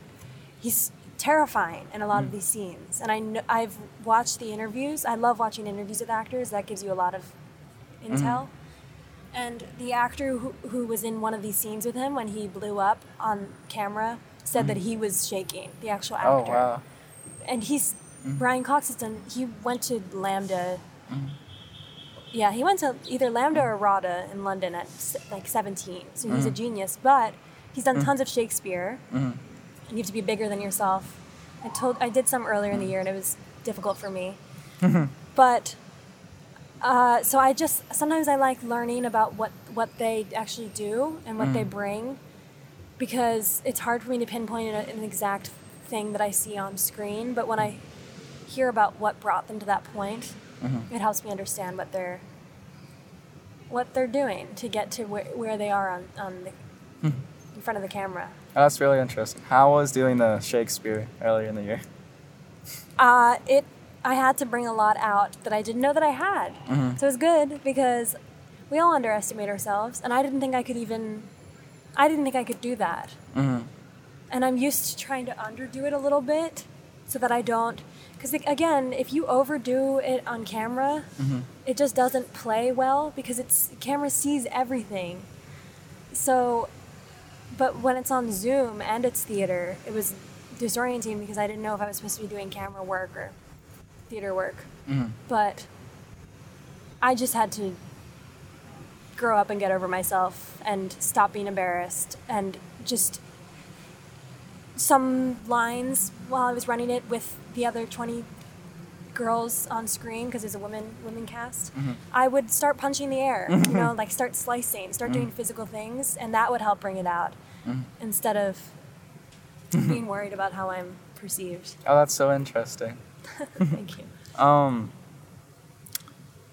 He's terrifying in a lot of mm. these scenes. And I kn- I've watched the interviews. I love watching interviews with actors. That gives you a lot of intel. Mm-hmm. And the actor who, who was in one of these scenes with him when he blew up on camera said that mm-hmm. he was shaking, the actual actor. Oh actor. wow. And he's, Brian Cox has done, he went to LAMDA. Yeah, he went to either LAMDA or RADA in London at like 17. So he's a mm. genius, but he's done mm. tons of Shakespeare. Mm-hmm. And you have to be bigger than yourself. I told, I did some earlier in the year and it was difficult for me. Mm-hmm. but uh, so I just sometimes I like learning about what what they actually do and what they mm. bring because it's hard for me to pinpoint an, an exact thing that I see on screen. But when I hear about what brought them to that point, Mm-hmm. it helps me understand what they're what they're doing to get to where, where they are on, on the, mm-hmm. in front of the camera. Oh, that's really interesting. How was doing the Shakespeare earlier in the year? Uh, it I had to bring a lot out that I didn't know that I had. Mm-hmm. So it was good because we all underestimate ourselves, and I didn't think I could even. I didn't think I could do that. And I'm used to trying to underdo it a little bit, so that I don't. Because again, if you overdo it on camera, mm-hmm. it just doesn't play well because it's camera sees everything. So, but when it's on Zoom and it's theater, it was disorienting because I didn't know if I was supposed to be doing camera work or theater work. Mm-hmm. But I just had to grow up and get over myself and stop being embarrassed and just some lines while I was running it with the other 20 girls on screen because there's a women women cast mm-hmm. I would start punching the air you mm-hmm. know like start slicing start doing mm-hmm. physical things and that would help bring it out instead of being worried about how I'm perceived. Oh, that's so interesting. thank you. Um,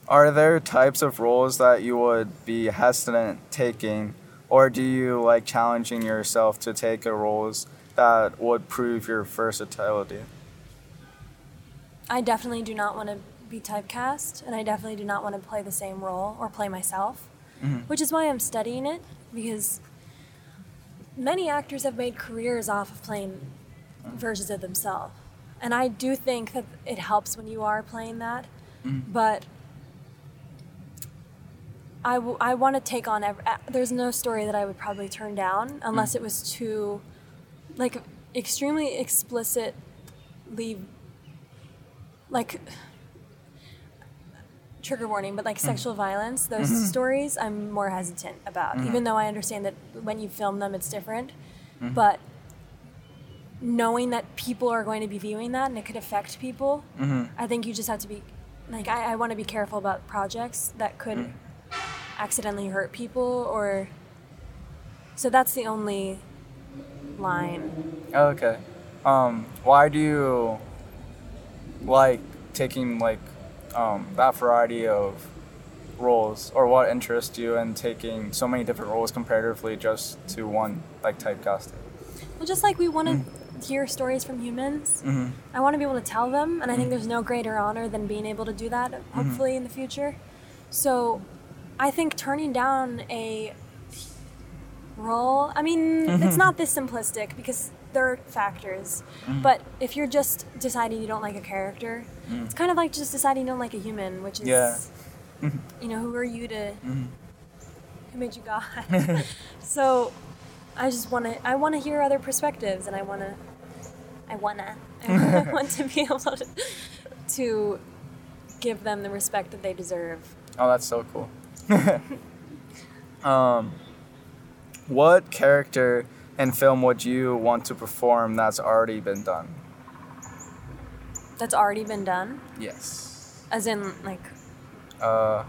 are there types of roles that you would be hesitant taking, or do you like challenging yourself to take a roles that would prove your versatility? I definitely do not want to be typecast, and I definitely do not want to play the same role or play myself, which is why I'm studying it because many actors have made careers off of playing versions of themselves. And I do think that it helps when you are playing that, but I, w- I want to take on every. uh, There's no story that I would probably turn down unless it was too, like, extremely explicitly like trigger warning, but like mm. sexual violence, those mm-hmm. stories I'm more hesitant about. Mm-hmm. Even though I understand that when you film them, it's different, mm-hmm. but knowing that people are going to be viewing that and it could affect people, I think you just have to be like I, I want to be careful about projects that could mm. accidentally hurt people or. So that's the only line. Oh, Okay. Um, why do you like taking like um, that variety of roles, or what interests you in taking so many different roles comparatively just to one like typecasting? Well, just like we want to mm. hear stories from humans, mm-hmm. I want to be able to tell them, and I think mm. there's no greater honor than being able to do that, mm-hmm. hopefully, in the future. So I think turning down a role, I mean, it's mm-hmm. not this simplistic because there are factors, mm-hmm. but if you're just deciding you don't like a character, mm-hmm. it's kind of like just deciding you don't like a human, which is, Yeah. Mm-hmm. you know, who are you to, who made you God? so I just want to. I want to hear other perspectives, and I want to. I wanna. I want to be able to, to give them the respect that they deserve. Oh, that's so cool. um, what character in film would you want to perform that's already been done? That's already been done, Yes. as in like. Uh,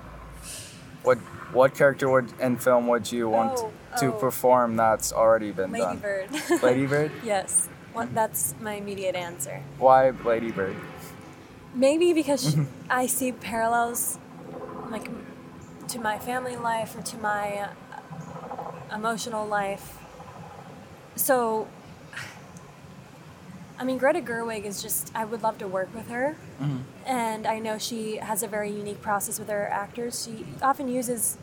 what what character would in film would you want Oh, to oh. perform that's already been Lady done? Bird. Lady Bird? yes, what, that's my immediate answer. Why Lady Bird? Maybe because she, I see parallels, like to my family life or to my uh, emotional life. So, I mean, Greta Gerwig is just, I would love to work with her. Mm-hmm. And I know she has a very unique process with her actors. She often uses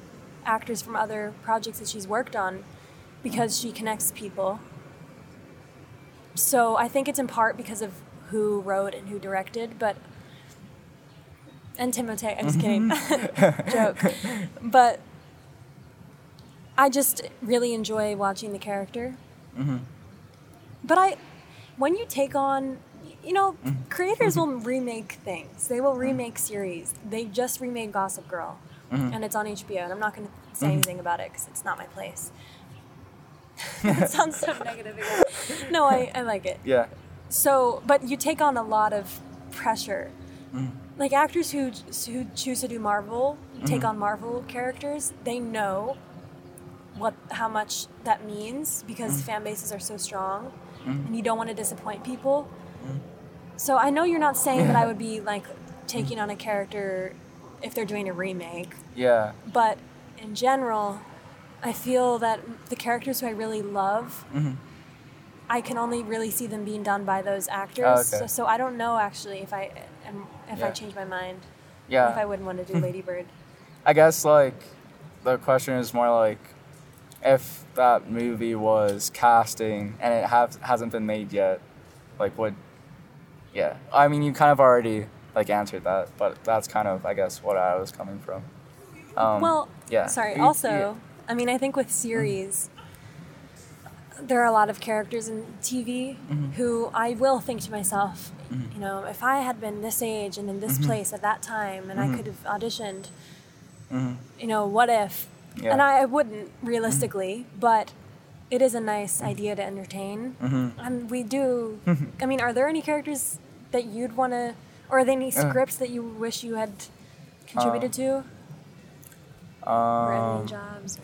actors from other projects that she's worked on because she connects people. So I think it's in part because of who wrote and who directed, but and Timothée. I'm just kidding, mm-hmm. joke. But I just really enjoy watching the character. Mm-hmm. But I, when you take on, you know, mm-hmm. creators mm-hmm. will remake things. They will remake series. They just remade Gossip Girl, and it's on HBO. And I'm not going to say anything about it because it's not my place. it sounds so negative. Again. No, I, I like it. Yeah. So, but you take on a lot of pressure. Like actors who who choose to do Marvel, take on Marvel characters, they know what how much that means because mm. fan bases are so strong, mm. and you don't want to disappoint people. Mm. So I know you're not saying that I would be like taking on a character if they're doing a remake, Yeah. but in general, I feel that the characters who I really love, mm-hmm. I can only really see them being done by those actors. Oh, okay. so, so I don't know actually if I if I change my mind, Yeah. if I wouldn't want to do hmm. Lady Bird. I guess like the question is more like if that movie was casting and it have, hasn't been made yet, like would yeah. I mean you kind of already like answered that, but that's kind of I guess what I was coming from. Um, well, yeah. Sorry. Also, yeah. I mean, I think with series, there are a lot of characters in TV Mm-hmm. who I will think to myself, you know, if I had been this age and in this Mm-hmm. place at that time, and I could have auditioned, you know, what if? Yeah. And I, I wouldn't realistically, but it is a nice idea to entertain. Mm-hmm. And we do. I mean, are there any characters that you'd want to, or are there any Uh. scripts that you wish you had contributed to? or Um, any jobs?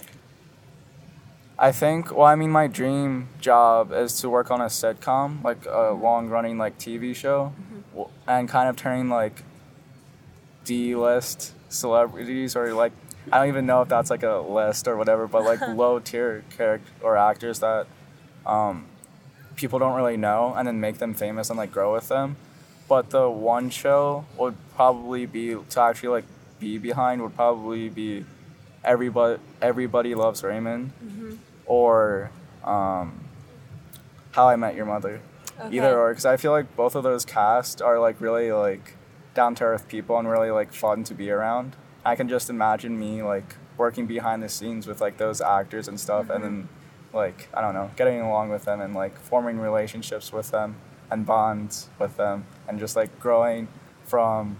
I think, well, I mean, my dream job is to work on a sitcom, like a long running like TV show, w and kind of turning like D list celebrities or like, I don't even know if that's like a list or whatever, but like low tier character or actors that um, people don't really know and then make them famous and like grow with them. But the one show would probably be to actually like be behind would probably be everybody everybody loves Raymond or um, How I Met Your Mother. Okay. Either or, because I feel like both of those casts are like really like down to earth people and really like fun to be around. I can just imagine me like working behind the scenes with like those actors and stuff, and then mm-hmm. like I don't know, getting along with them and like forming relationships with them and bonds with them, and just like growing from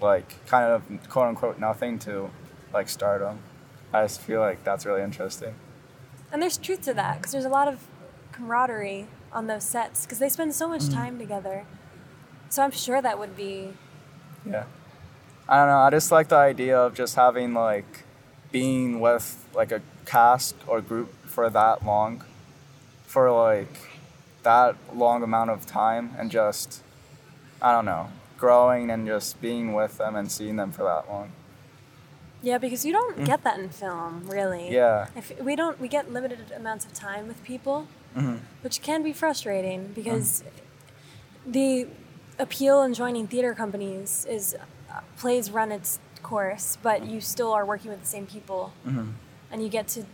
like kind of quote unquote nothing to like stardom. I just feel like that's really interesting. And there's truth to that because there's a lot of camaraderie on those sets because they spend so much mm. time together. So I'm sure that would be Yeah. I don't know. I just like the idea of just having like being with like a cast or group for that long, for like that long amount of time, and just I don't know, growing and just being with them and seeing them for that long. yeah because you don't get that in film really. Mm. Yeah. If we don't we get limited amounts of time with people, hmm which can be frustrating because the appeal in joining theater companies is plays run its course, but you still are working with the same people, hmm and you get to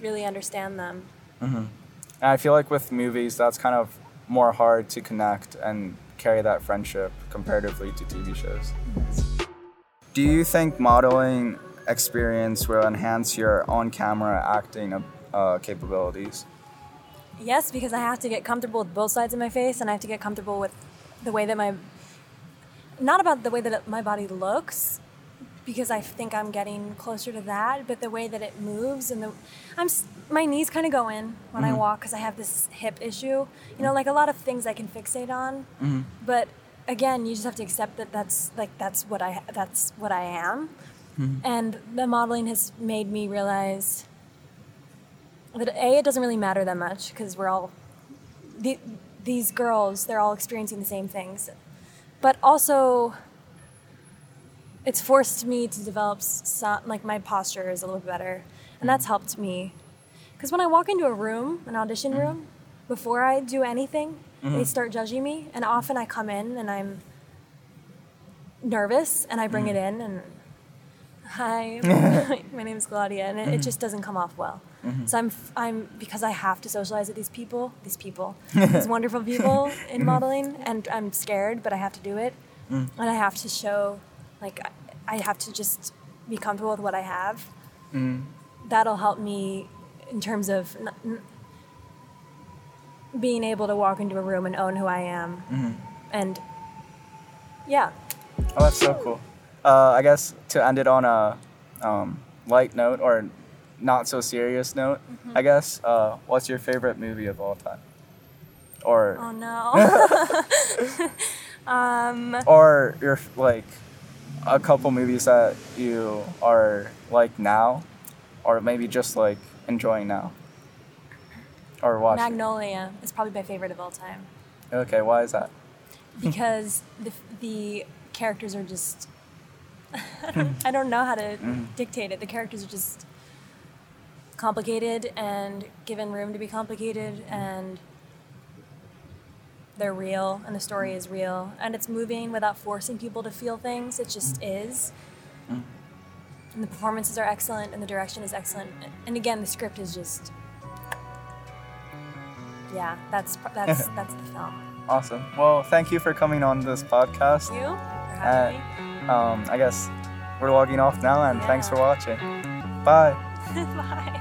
really understand them. And I feel like with movies, that's kind of more hard to connect and carry that friendship comparatively to TV shows. Do you think modeling experience will enhance your on camera acting uh, capabilities? Yes, because I have to get comfortable with both sides of my face, and I have to get comfortable with the way that my not about the way that my body looks, because I think I'm getting closer to that, but the way that it moves and the I'm my knees kind of go in when I mm-hmm. walk because I have this hip issue. You know, like a lot of things I can fixate on, mm-hmm. but again, you just have to accept that that's like that's what I that's what I am, mm-hmm. and the modeling has made me realize that a it doesn't really matter that much because we're all the, these girls they're all experiencing the same things but also it's forced me to develop some like my posture is a little bit better, and that's helped me. Because when I walk into a room, an audition mm-hmm. room, before I do anything, mm-hmm. they start judging me, and often I come in and I'm nervous, and I bring mm-hmm. it in and. Hi, my name is Claudia, and it, it mm-hmm. just doesn't come off well. Mm-hmm. So I'm, I'm because I have to socialize with these people, these people, these wonderful people in mm-hmm. modeling, and I'm scared, but I have to do it, mm. and I have to show, like, I- have to just be comfortable with what I have. Mm. That'll help me in terms of n- n- being able to walk into a room and own who I am, and yeah, Oh, that's so cool. Uh, I guess to end it on a um, light note or not so serious note, Mm-hmm. I guess. Uh, what's your favorite movie of all time? Or oh no. um, or your like a couple movies that you are like now, or maybe just like enjoying now, or watching. Magnolia is probably my favorite of all time. Okay, why is that? because the, the characters are just I don't, know how to dictate it. The characters are just complicated and given room to be complicated and they're real and the story is real. And it's moving without forcing people to feel things. It just is. And the performances are excellent and the direction is excellent. And again the script is just yeah that's that's that's the film. Awesome. Well, thank you for coming on this podcast. you for having uh, me Um, I guess we're logging off now, and thanks for watching. Bye. Bye.